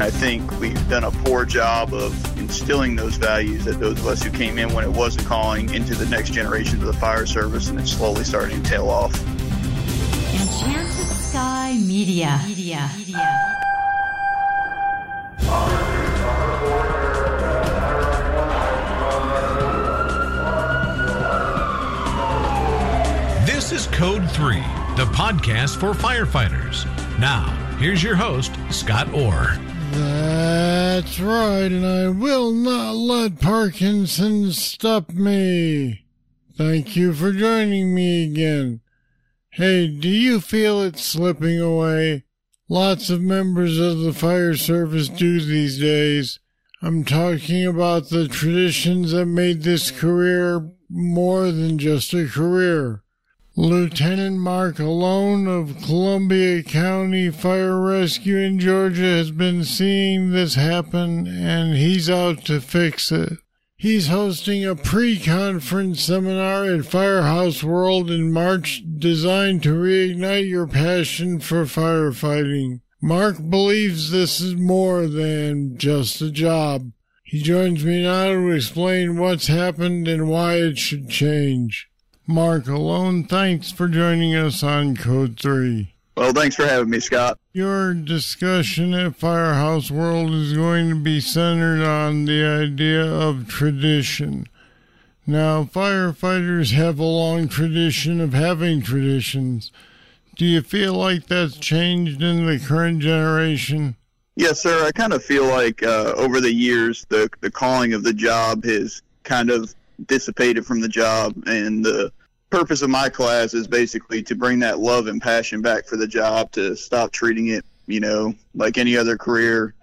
And I think we've done a poor job of instilling those values that those of us who came in when it wasn't calling into the next generation of the fire service, and it's slowly starting to tail off. Enchanted Sky Media. Media. Media. This is Code 3, the podcast for firefighters. Now, here's your host, Scott Orr. That's right, and I will not let Parkinson stop me. Thank you for joining me again. Hey, do you feel it slipping away? Lots of members of the fire service do these days. I'm talking about the traditions that made this career more than just a career. Lieutenant Mark Alone of Columbia County Fire Rescue in Georgia has been seeing this happen and he's out to fix it. He's hosting a pre-conference seminar at Firehouse World in March designed to reignite your passion for firefighting. Mark believes this is more than just a job. He joins me now to explain what's happened and why it should change. Mark Alone, thanks for joining us on Code 3. Well, thanks for having me, Scott. Your discussion at Firehouse World is going to be centered on the idea of tradition. Now, firefighters have a long tradition of having traditions. Do you feel like that's changed in the current generation? Yes, sir. I kind of feel like uh, over the years, the the calling of the job has kind of dissipated from the job, and the purpose of my class is basically to bring that love and passion back for the job, to stop treating it, you know, like any other career,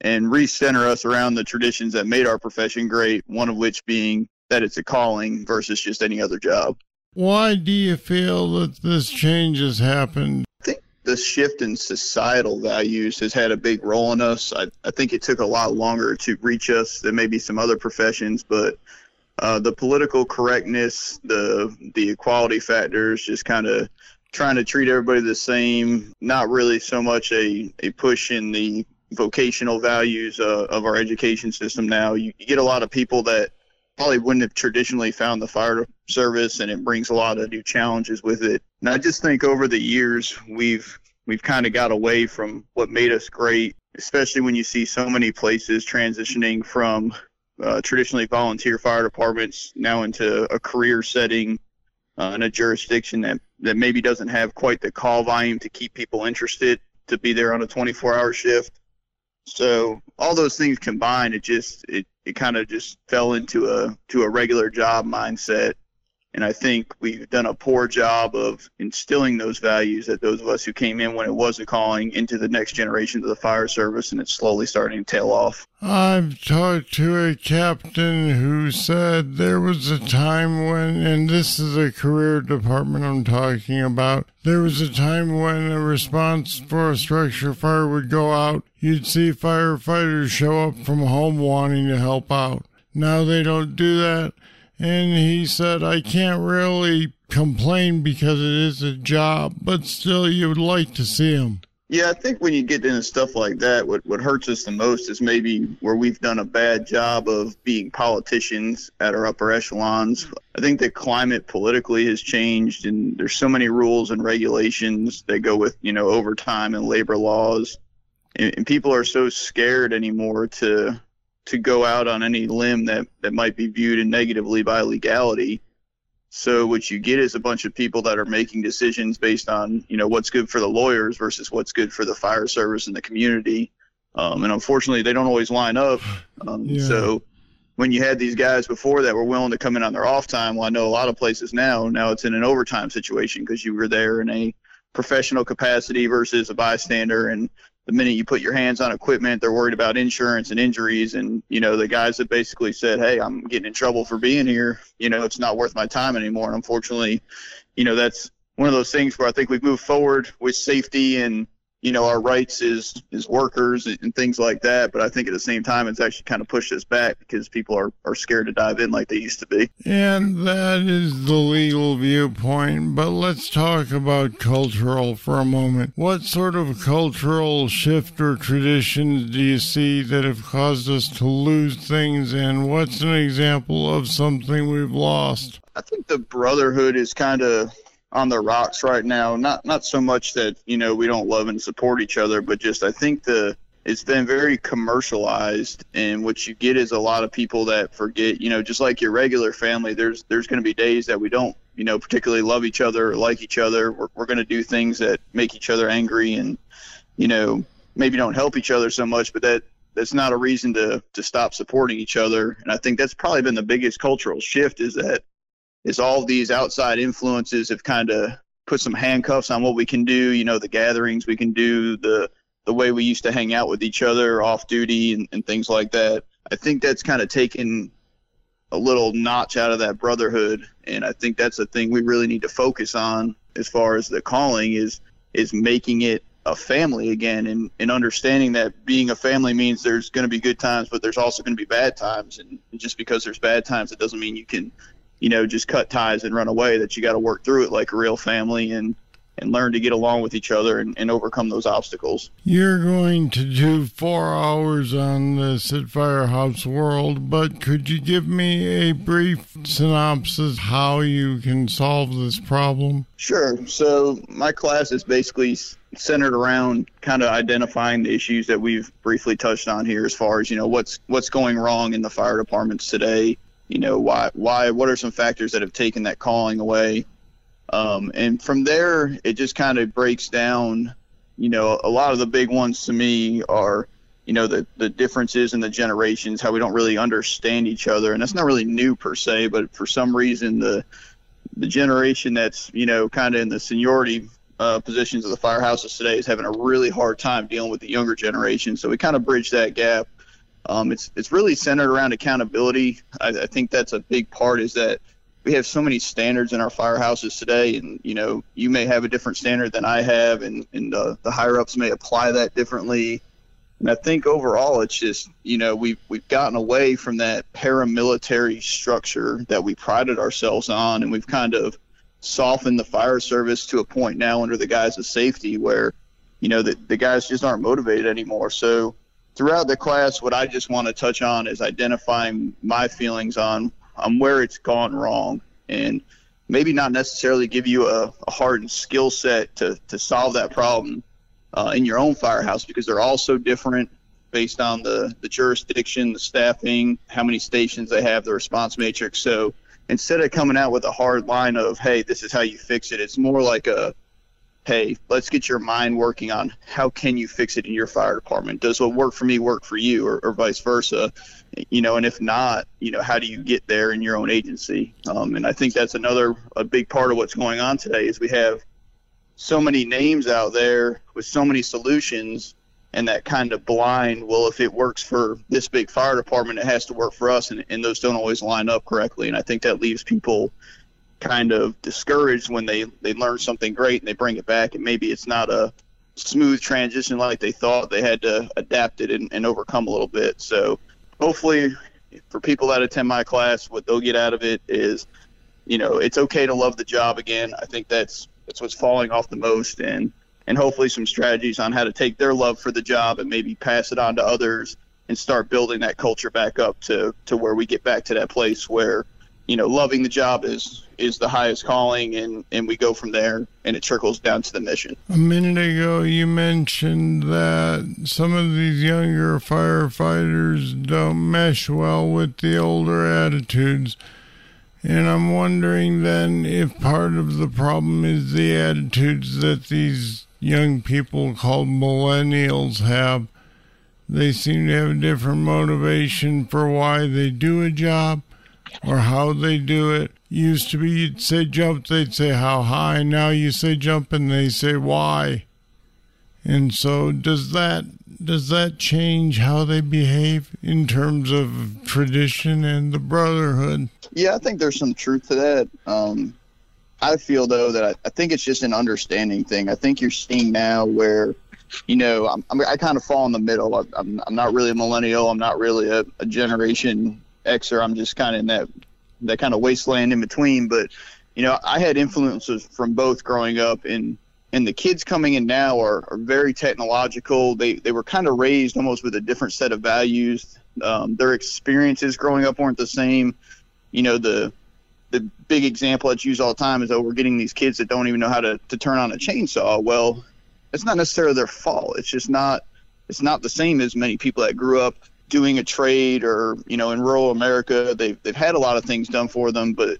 and recenter us around the traditions that made our profession great. One of which being that it's a calling versus just any other job. Why do you feel that this change has happened? I think the shift in societal values has had a big role in us. I, I think it took a lot longer to reach us than maybe some other professions, but uh, the political correctness, the the equality factors, just kind of trying to treat everybody the same. Not really so much a, a push in the vocational values uh, of our education system now. You, you get a lot of people that probably wouldn't have traditionally found the fire service, and it brings a lot of new challenges with it. And I just think over the years we've we've kind of got away from what made us great, especially when you see so many places transitioning from uh, traditionally volunteer fire departments now into a career setting uh, in a jurisdiction that, that maybe doesn't have quite the call volume to keep people interested to be there on a 24 hour shift. So all those things combined, it just it, it kind of just fell into a to a regular job mindset and I think we've done a poor job of instilling those values that those of us who came in when it was a calling into the next generation of the fire service, and it's slowly starting to tail off. I've talked to a captain who said there was a time when, and this is a career department I'm talking about, there was a time when a response for a structure fire would go out. You'd see firefighters show up from home wanting to help out. Now they don't do that and he said, I can't really complain because it is a job, but still, you would like to see him. Yeah, I think when you get into stuff like that, what, what hurts us the most is maybe where we've done a bad job of being politicians at our upper echelons. I think the climate politically has changed, and there's so many rules and regulations that go with, you know, overtime and labor laws. And, and people are so scared anymore to to go out on any limb that, that might be viewed negatively by legality. So what you get is a bunch of people that are making decisions based on you know what's good for the lawyers versus what's good for the fire service and the community. Um, and unfortunately, they don't always line up. Um, yeah. So when you had these guys before that were willing to come in on their off time, well, I know a lot of places now. Now it's in an overtime situation because you were there in a professional capacity versus a bystander, and the minute you put your hands on equipment, they're worried about insurance and injuries. And, you know, the guys that basically said, Hey, I'm getting in trouble for being here, you know, it's not worth my time anymore. And unfortunately, you know, that's one of those things where I think we've moved forward with safety and, you know our rights as as workers and things like that. But I think at the same time, it's actually kind of pushed us back because people are are scared to dive in like they used to be. And that is the legal viewpoint. But let's talk about cultural for a moment. What sort of cultural shift or traditions do you see that have caused us to lose things? And what's an example of something we've lost? I think the brotherhood is kind of on the rocks right now. Not not so much that you know we don't love and support each other, but just I think the it's been very commercialized, and what you get is a lot of people that forget. You know, just like your regular family, there's there's going to be days that we don't you know particularly love each other or like each other. We're we're going to do things that make each other angry, and you know maybe don't help each other so much, but that that's not a reason to to stop supporting each other. And I think that's probably been the biggest cultural shift is that is all these outside influences have kind of put some handcuffs on what we can do. You know, the gatherings we can do, the the way we used to hang out with each other off duty and, and things like that. I think that's kind of taken a little notch out of that brotherhood, and I think that's a thing we really need to focus on as far as the calling is is making it a family again and, and understanding that being a family means there's going to be good times but there's also going to be bad times and just because there's bad times it doesn't mean you can you know, just cut ties and run away, that you got to work through it like a real family and, and learn to get along with each other and, and overcome those obstacles. You're going to do four hours on this at Firehouse World, but could you give me a brief synopsis how you can solve this problem? Sure. So my class is basically centered around kind of identifying the issues that we've briefly touched on here as far as you know what's what's going wrong in the fire departments today you know why why what are some factors that have taken that calling away? Um, and from there it just kind of breaks down you know a lot of the big ones to me are you know the the differences in the generations how we don't really understand each other. And that's not really new per se but for some reason the the generation that's you know kind of in the seniority uh, positions of the firehouses today is having a really hard time dealing with the younger generation. So we kind of bridge that gap um, it's it's really centered around accountability. I, I think that's a big part. Is that we have so many standards in our firehouses today, and you know you may have a different standard than I have, and and uh, the higher ups may apply that differently. And I think overall, it's just you know we've we've gotten away from that paramilitary structure that we prided ourselves on, and we've kind of softened the fire service to a point now under the guise of safety where you know the, the guys just aren't motivated anymore. So throughout the class, what I just want to touch on is identifying my feelings on on where it's gone wrong, and maybe not necessarily give you a, a hardened skill set to to solve that problem uh, in your own firehouse because they're all so different based on the the jurisdiction, the staffing, how many stations they have, the response matrix. So instead of coming out with a hard line of hey, this is how you fix it, it's more like a hey, let's get your mind working on how can you fix it in your fire department? Does what work for me work for you, or, or vice versa? You know, and if not, you know, how do you get there in your own agency? Um, and I think that's another a big part of what's going on today is we have so many names out there with so many solutions and that kind of blind well if it works for this big fire department it has to work for us and, and those don't always line up correctly and i think that leaves people kind of discouraged when they they learn something great and they bring it back and maybe it's not a smooth transition like they thought. They had to adapt it and, and overcome a little bit. So hopefully for people that attend my class what they'll get out of it is you know it's okay to love the job again. I think that's that's what's falling off the most and and hopefully some strategies on how to take their love for the job and maybe pass it on to others and start building that culture back up to to where we get back to that place where you know, loving the job is is the highest calling, and and we go from there, and it trickles down to the mission. A minute ago, you mentioned that some of these younger firefighters don't mesh well with the older attitudes. And I'm wondering then if part of the problem is the attitudes that these young people called millennials have. They seem to have a different motivation for why they do a job or how they do it. Used to be you'd say jump, they'd say how high. Now you say jump and they say why. And so does that does that change how they behave in terms of tradition and the brotherhood? Yeah, I think there's some truth to that. Um, I feel though that I, I think it's just an understanding thing. I think you're seeing now where you know, I'm, I'm, i kind of fall in the middle. I, I'm, I'm not really a millennial. I'm not really a, a generation Xer. I'm just kind of in that that kind of wasteland in between. But you know, I had influences from both growing up, and and the kids coming in now are, are very technological. They they were kind of raised almost with a different set of values. Um, their experiences growing up weren't the same. You know, the the big example that's used all the time is oh we're getting these kids that don't even know how to, to turn on a chainsaw. Well, it's not necessarily their fault. It's just not it's not the same as many people that grew up doing a trade or you know in rural America. They've they've had a lot of things done for them, but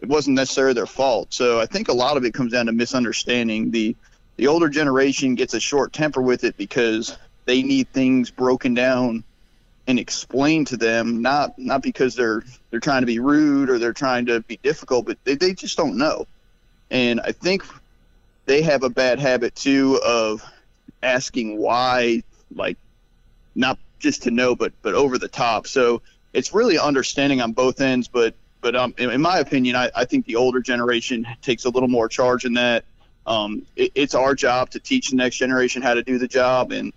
it wasn't necessarily their fault. So I think a lot of it comes down to misunderstanding. The the older generation gets a short temper with it because they need things broken down and explained to them, not not because they're they're trying to be rude or they're trying to be difficult, but they, they just don't know. And I think they have a bad habit too of asking why, like not just to know, but but over the top. So it's really understanding on both ends. But but um, in, in my opinion, I, I think the older generation takes a little more charge in that. Um, it, it's our job to teach the next generation how to do the job, and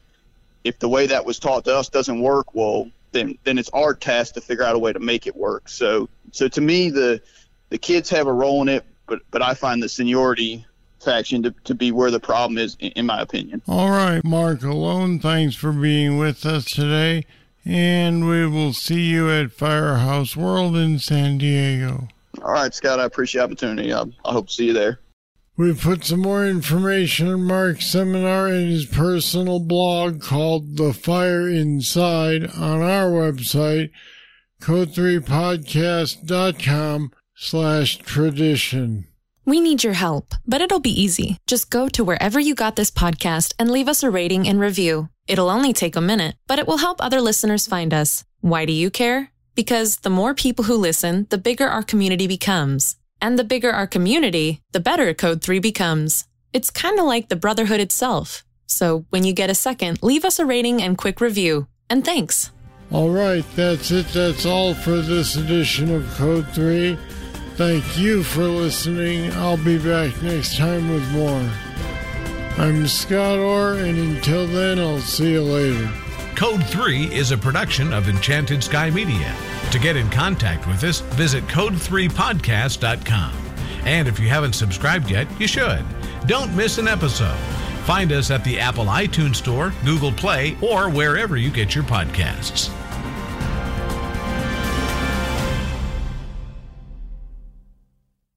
if the way that was taught to us doesn't work, well, then then it's our task to figure out a way to make it work. So so to me, the the kids have a role in it, but but I find the seniority faction to, to be where the problem is, in my opinion. All right, Mark Alone, thanks for being with us today, and we will see you at Firehouse World in San Diego. All right, Scott, I appreciate the opportunity. I, I hope to see you there. We've put some more information on Mark's seminar in his personal blog called The Fire Inside on our website, code3podcast.com slash tradition. We need your help, but it'll be easy. Just go to wherever you got this podcast and leave us a rating and review. It'll only take a minute, but it will help other listeners find us. Why do you care? Because the more people who listen, the bigger our community becomes. And the bigger our community, the better Code 3 becomes. It's kind of like the Brotherhood itself. So when you get a second, leave us a rating and quick review. And thanks. All right, that's it. That's all for this edition of Code 3. Thank you for listening. I'll be back next time with more. I'm Scott Orr, and until then, I'll see you later. Code 3 is a production of Enchanted Sky Media. To get in contact with us, visit code3podcast.com. And if you haven't subscribed yet, you should. Don't miss an episode. Find us at the Apple iTunes Store, Google Play, or wherever you get your podcasts.